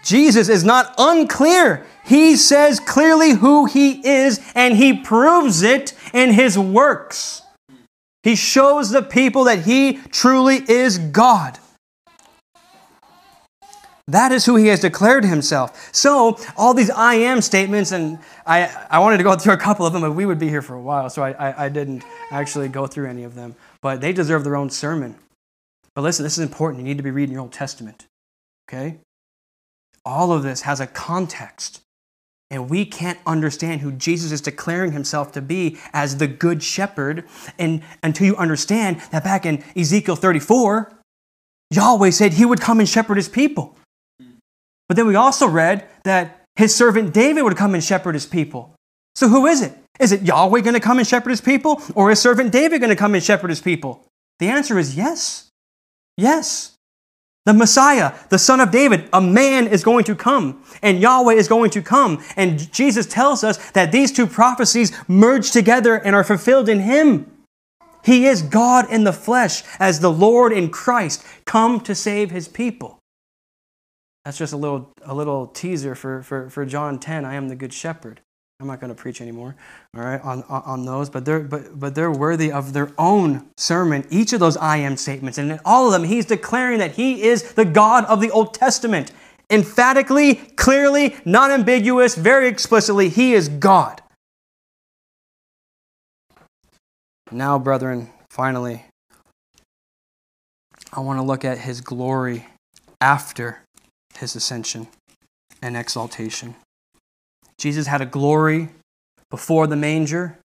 Speaker 1: Jesus is not unclear. He says clearly who he is, and he proves it in his works. He shows the people that he truly is God. That is who he has declared himself. So, all these I am statements, and I, I wanted to go through a couple of them, but we would be here for a while, so I, I, I didn't actually go through any of them. But they deserve their own sermon. But listen, this is important. You need to be reading your Old Testament. Okay? All of this has a context. And we can't understand who Jesus is declaring himself to be as the good shepherd and, until you understand that back in Ezekiel 34, Yahweh said he would come and shepherd his people. But then we also read that his servant David would come and shepherd his people. So who is it? Is it Yahweh going to come and shepherd his people? Or is servant David going to come and shepherd his people? The answer is yes. Yes. The Messiah, the son of David, a man is going to come, and Yahweh is going to come. And Jesus tells us that these two prophecies merge together and are fulfilled in him. He is God in the flesh as the Lord in Christ come to save his people. That's just a little, a little teaser for, for, for John 10. I am the good shepherd. I'm not going to preach anymore, all right, on, on, those, but they're, but, but they're worthy of their own sermon, each of those I am statements. And in all of them, he's declaring that he is the God of the Old Testament. Emphatically, clearly, non ambiguous, very explicitly, he is God. Now, brethren, finally, I want to look at his glory after his ascension and exaltation. Jesus had a glory before the manger.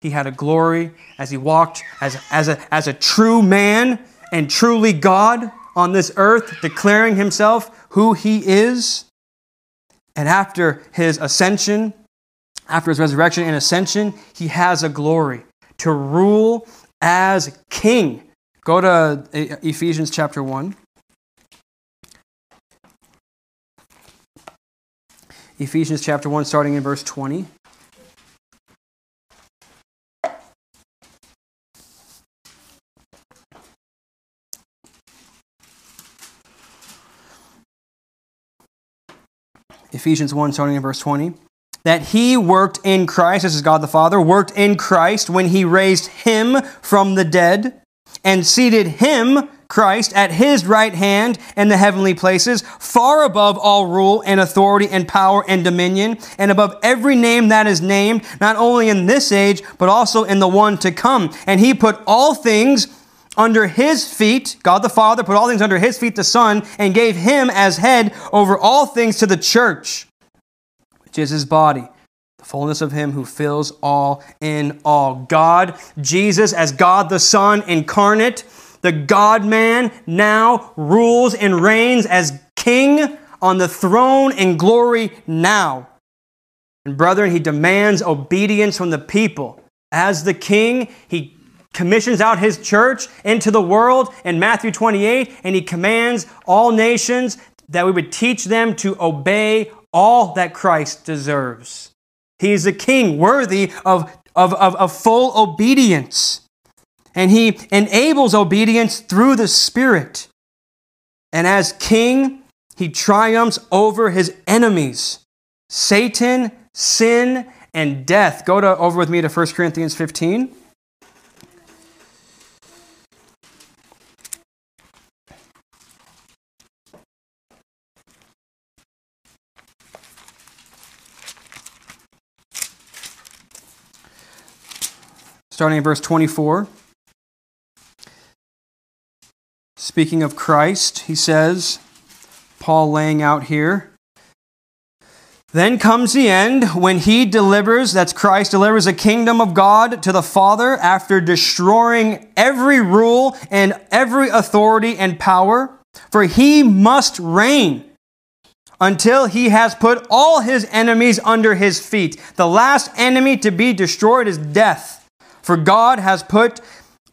Speaker 1: He had a glory as he walked as, as, a, as a true man and truly God on this earth, declaring himself who he is. And after his ascension, after his resurrection and ascension, he has a glory to rule as king. Go to uh, Ephesians chapter 1. Ephesians chapter 1, starting in verse 20. Ephesians 1, starting in verse 20. That he worked in Christ, this is God the Father, worked in Christ when he raised him from the dead and seated him Christ at his right hand in the heavenly places, far above all rule and authority and power and dominion, and above every name that is named, not only in this age, but also in the one to come. And he put all things under his feet, God the Father put all things under his feet, the Son, and gave him as head over all things to the church, which is his body the fullness of him who fills all in all. God, Jesus as God the Son incarnate, the God man now rules and reigns as king on the throne in glory now. And brethren, he demands obedience from the people. As the king, he commissions out his church into the world in Matthew 28, and he commands all nations that we would teach them to obey all that Christ deserves. He is a king worthy of, of, of, of full obedience and he enables obedience through the Spirit. And as king, he triumphs over his enemies Satan, sin, and death. Go to, over with me to 1 Corinthians 15. Starting in verse 24. Speaking of Christ, he says, Paul laying out here, then comes the end when he delivers, that's Christ, delivers the kingdom of God to the Father after destroying every rule and every authority and power. For he must reign until he has put all his enemies under his feet. The last enemy to be destroyed is death. For God has put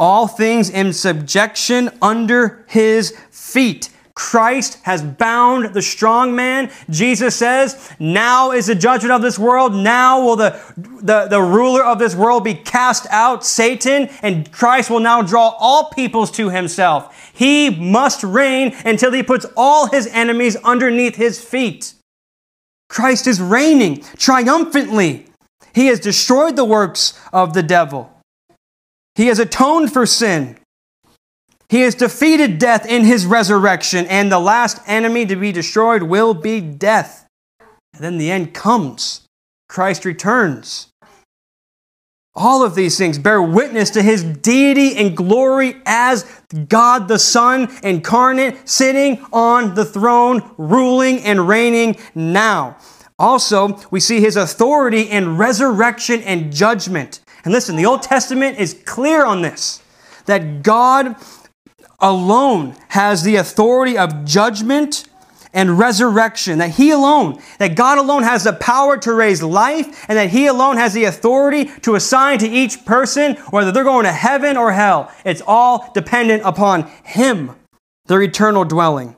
Speaker 1: all things in subjection under his feet. Christ has bound the strong man. Jesus says, Now is the judgment of this world. Now will the, the, the ruler of this world be cast out, Satan, and Christ will now draw all peoples to himself. He must reign until he puts all his enemies underneath his feet. Christ is reigning triumphantly. He has destroyed the works of the devil. He has atoned for sin. He has defeated death in his resurrection, and the last enemy to be destroyed will be death. And then the end comes. Christ returns. All of these things bear witness to his deity and glory as God the Son incarnate, sitting on the throne, ruling and reigning now. Also, we see his authority in resurrection and judgment. And listen, the Old Testament is clear on this that God alone has the authority of judgment and resurrection, that He alone, that God alone has the power to raise life, and that He alone has the authority to assign to each person whether they're going to heaven or hell. It's all dependent upon Him, their eternal dwelling.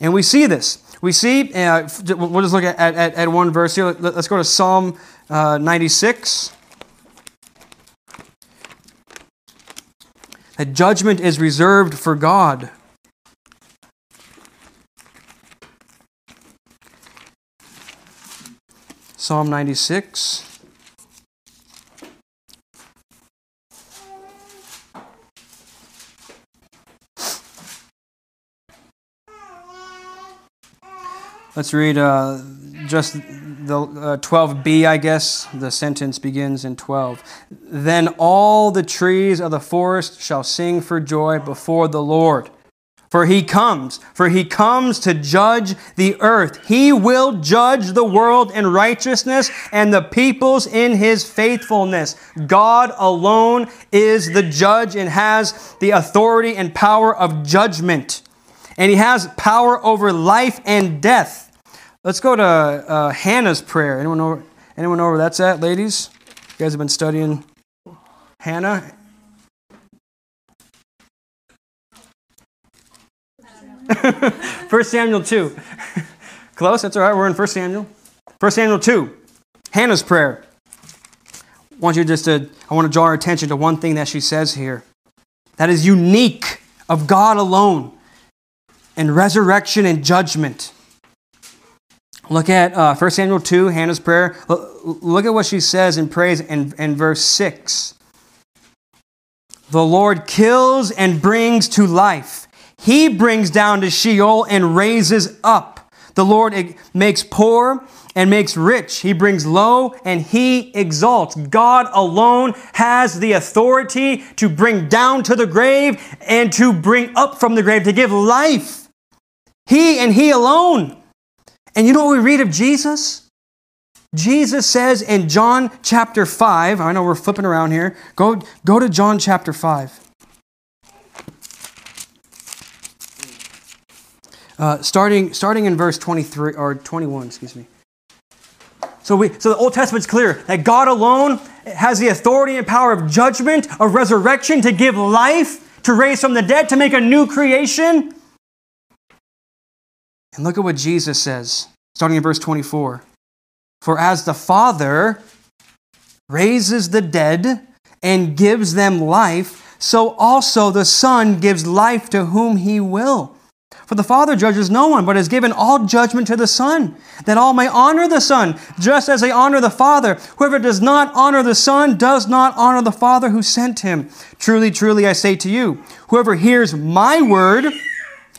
Speaker 1: And we see this. We see, uh, we'll just look at, at, at one verse here. Let's go to Psalm uh, 96. That judgment is reserved for God. Psalm 96. Let's read uh, just the uh, 12b, I guess. The sentence begins in 12. Then all the trees of the forest shall sing for joy before the Lord. For he comes, for he comes to judge the earth. He will judge the world in righteousness and the peoples in his faithfulness. God alone is the judge and has the authority and power of judgment. And he has power over life and death. Let's go to uh, Hannah's prayer. Anyone know, anyone know where that's at, ladies? You guys have been studying Hannah? [LAUGHS] First Samuel 2. [LAUGHS] Close, that's all right. We're in First Samuel. First Samuel 2. Hannah's prayer. I want you just to, I want to draw our attention to one thing that she says here. That is unique of God alone in resurrection and judgment. Look at uh, 1 Samuel 2, Hannah's prayer. Look at what she says and prays in, in verse 6. The Lord kills and brings to life. He brings down to Sheol and raises up. The Lord makes poor and makes rich. He brings low and he exalts. God alone has the authority to bring down to the grave and to bring up from the grave, to give life. He and he alone. And you know what we read of Jesus? Jesus says in John chapter 5, I know we're flipping around here. Go, go to John chapter 5. Uh, starting, starting in verse 23 or 21, excuse me. So, we, so the Old Testament's clear that God alone has the authority and power of judgment, of resurrection, to give life, to raise from the dead, to make a new creation. And look at what Jesus says, starting in verse 24. For as the Father raises the dead and gives them life, so also the Son gives life to whom he will. For the Father judges no one, but has given all judgment to the Son, that all may honor the Son, just as they honor the Father. Whoever does not honor the Son does not honor the Father who sent him. Truly, truly, I say to you, whoever hears my word,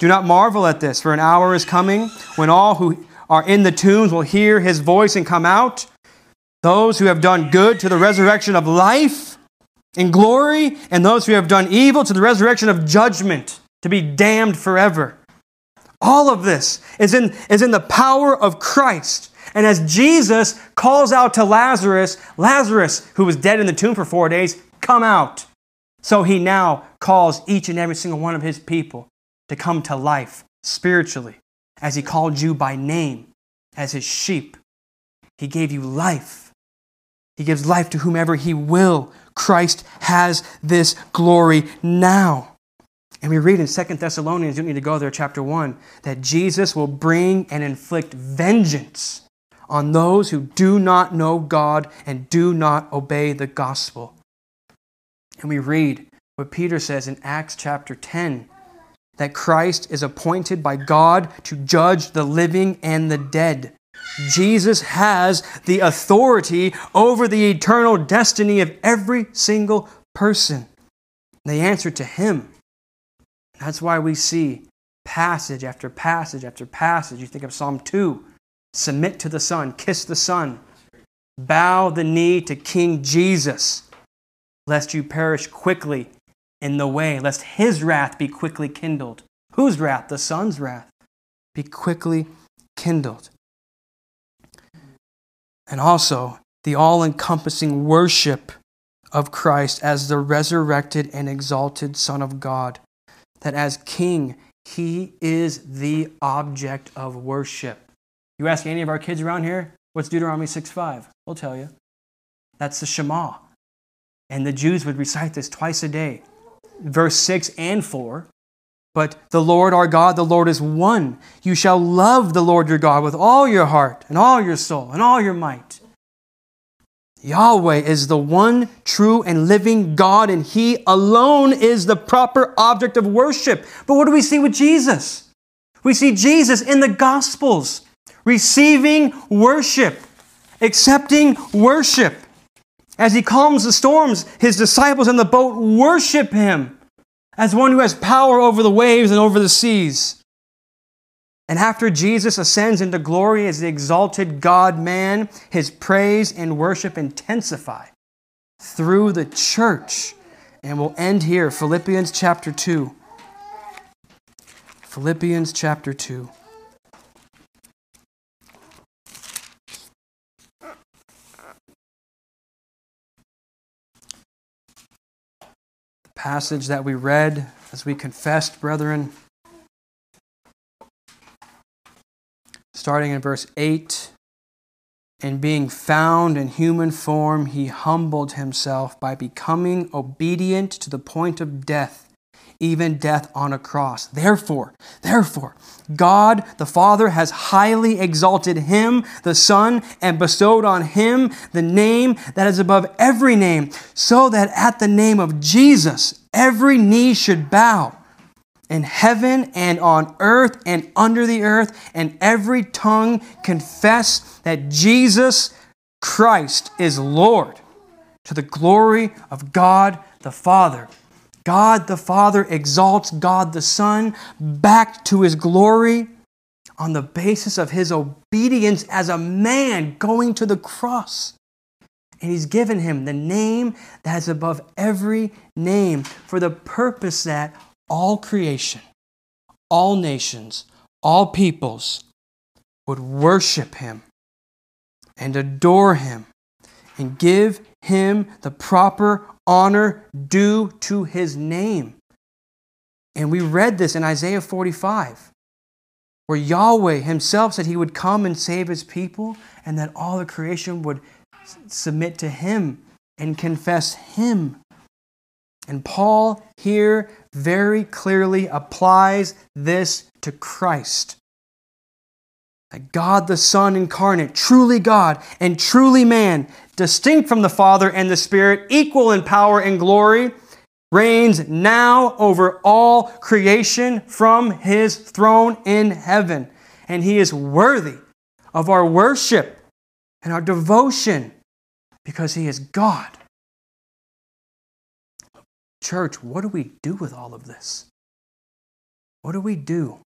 Speaker 1: Do not marvel at this, for an hour is coming when all who are in the tombs will hear his voice and come out. Those who have done good to the resurrection of life in glory, and those who have done evil to the resurrection of judgment to be damned forever. All of this is in, is in the power of Christ. And as Jesus calls out to Lazarus, Lazarus, who was dead in the tomb for four days, come out. So he now calls each and every single one of his people to come to life spiritually, as He called you by name as His sheep. He gave you life. He gives life to whomever He will. Christ has this glory now. And we read in Second Thessalonians, you don't need to go there, chapter 1, that Jesus will bring and inflict vengeance on those who do not know God and do not obey the gospel. And we read what Peter says in Acts chapter 10 that Christ is appointed by God to judge the living and the dead. Jesus has the authority over the eternal destiny of every single person. They answer to him. That's why we see passage after passage after passage. You think of Psalm 2 submit to the Son, kiss the Son, bow the knee to King Jesus, lest you perish quickly in the way, lest his wrath be quickly kindled. Whose wrath? The Son's wrath. Be quickly kindled. And also, the all encompassing worship of Christ as the resurrected and exalted Son of God. That as King, he is the object of worship. You ask any of our kids around here, what's Deuteronomy 6 5? We'll tell you. That's the Shema. And the Jews would recite this twice a day, verse 6 and 4. But the Lord our God, the Lord is one. You shall love the Lord your God with all your heart and all your soul and all your might. Yahweh is the one true and living God, and He alone is the proper object of worship. But what do we see with Jesus? We see Jesus in the Gospels receiving worship, accepting worship. As He calms the storms, His disciples in the boat worship Him as one who has power over the waves and over the seas. And after Jesus ascends into glory as the exalted God man, his praise and worship intensify through the church. And we'll end here Philippians chapter 2. Philippians chapter 2. Passage that we read as we confessed, brethren. starting in verse 8. And being found in human form, he humbled himself by becoming obedient to the point of death, even death on a cross. Therefore, therefore, God the Father has highly exalted him, the Son, and bestowed on him the name that is above every name, so that at the name of Jesus every knee should bow in heaven and on earth and under the earth, and every tongue confess that Jesus Christ is Lord to the glory of God the Father. God the Father exalts God the Son back to his glory on the basis of his obedience as a man going to the cross. And he's given him the name that is above every name for the purpose that all creation, all nations, all peoples would worship him and adore him and give him the proper honor due to his name. And we read this in Isaiah 45, where Yahweh himself said he would come and save his people and that all the creation would submit to him and confess him. And Paul here very clearly applies this to Christ. That God the Son incarnate, truly God and truly man, distinct from the Father and the Spirit, equal in power and glory, reigns now over all creation from his throne in heaven. And he is worthy of our worship and our devotion because he is God Church, what do we do with all of this? What do we do?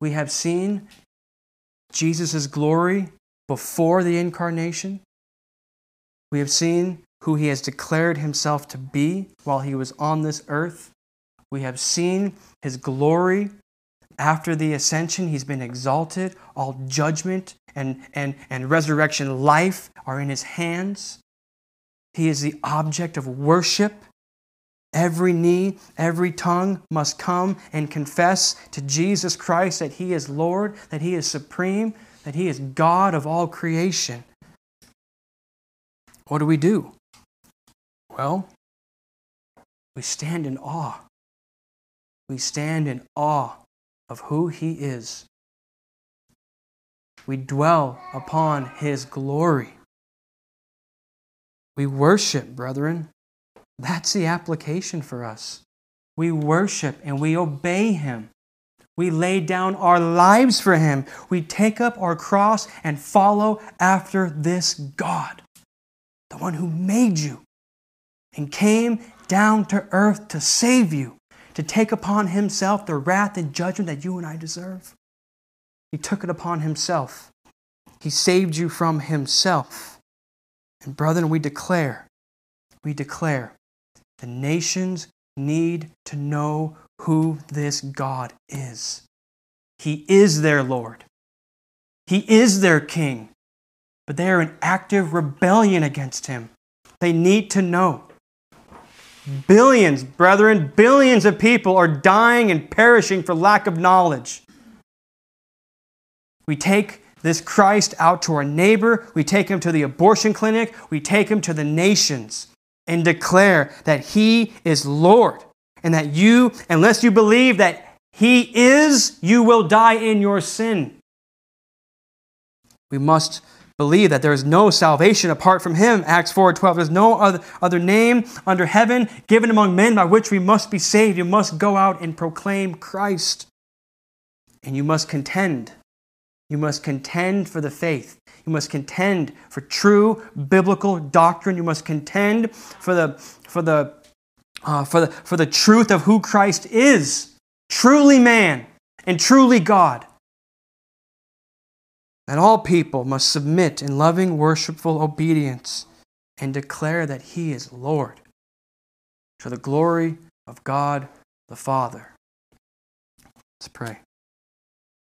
Speaker 1: We have seen Jesus' glory before the incarnation. We have seen who he has declared himself to be while he was on this earth. We have seen his glory after the ascension. He's been exalted. All judgment and, and, and resurrection life are in his hands. He is the object of worship. Every knee, every tongue must come and confess to Jesus Christ that He is Lord, that He is supreme, that He is God of all creation. What do we do? Well, we stand in awe. We stand in awe of who He is. We dwell upon His glory. We worship, brethren. That's the application for us. We worship and we obey Him. We lay down our lives for Him. We take up our cross and follow after this God, the one who made you and came down to earth to save you, to take upon Himself the wrath and judgment that you and I deserve. He took it upon Himself. He saved you from Himself. And, brethren, we declare, we declare the nations need to know who this God is. He is their Lord, He is their King, but they are in active rebellion against Him. They need to know. Billions, brethren, billions of people are dying and perishing for lack of knowledge. We take this Christ out to our neighbor, we take him to the abortion clinic, we take him to the nations and declare that he is Lord and that you, unless you believe that he is, you will die in your sin. We must believe that there is no salvation apart from him. Acts 4 12. There's no other, other name under heaven given among men by which we must be saved. You must go out and proclaim Christ. And you must contend. You must contend for the faith. You must contend for true biblical doctrine. You must contend for the, for the, uh, for the, for the truth of who Christ is truly man and truly God. And all people must submit in loving, worshipful obedience and declare that He is Lord to the glory of God the Father. Let's pray.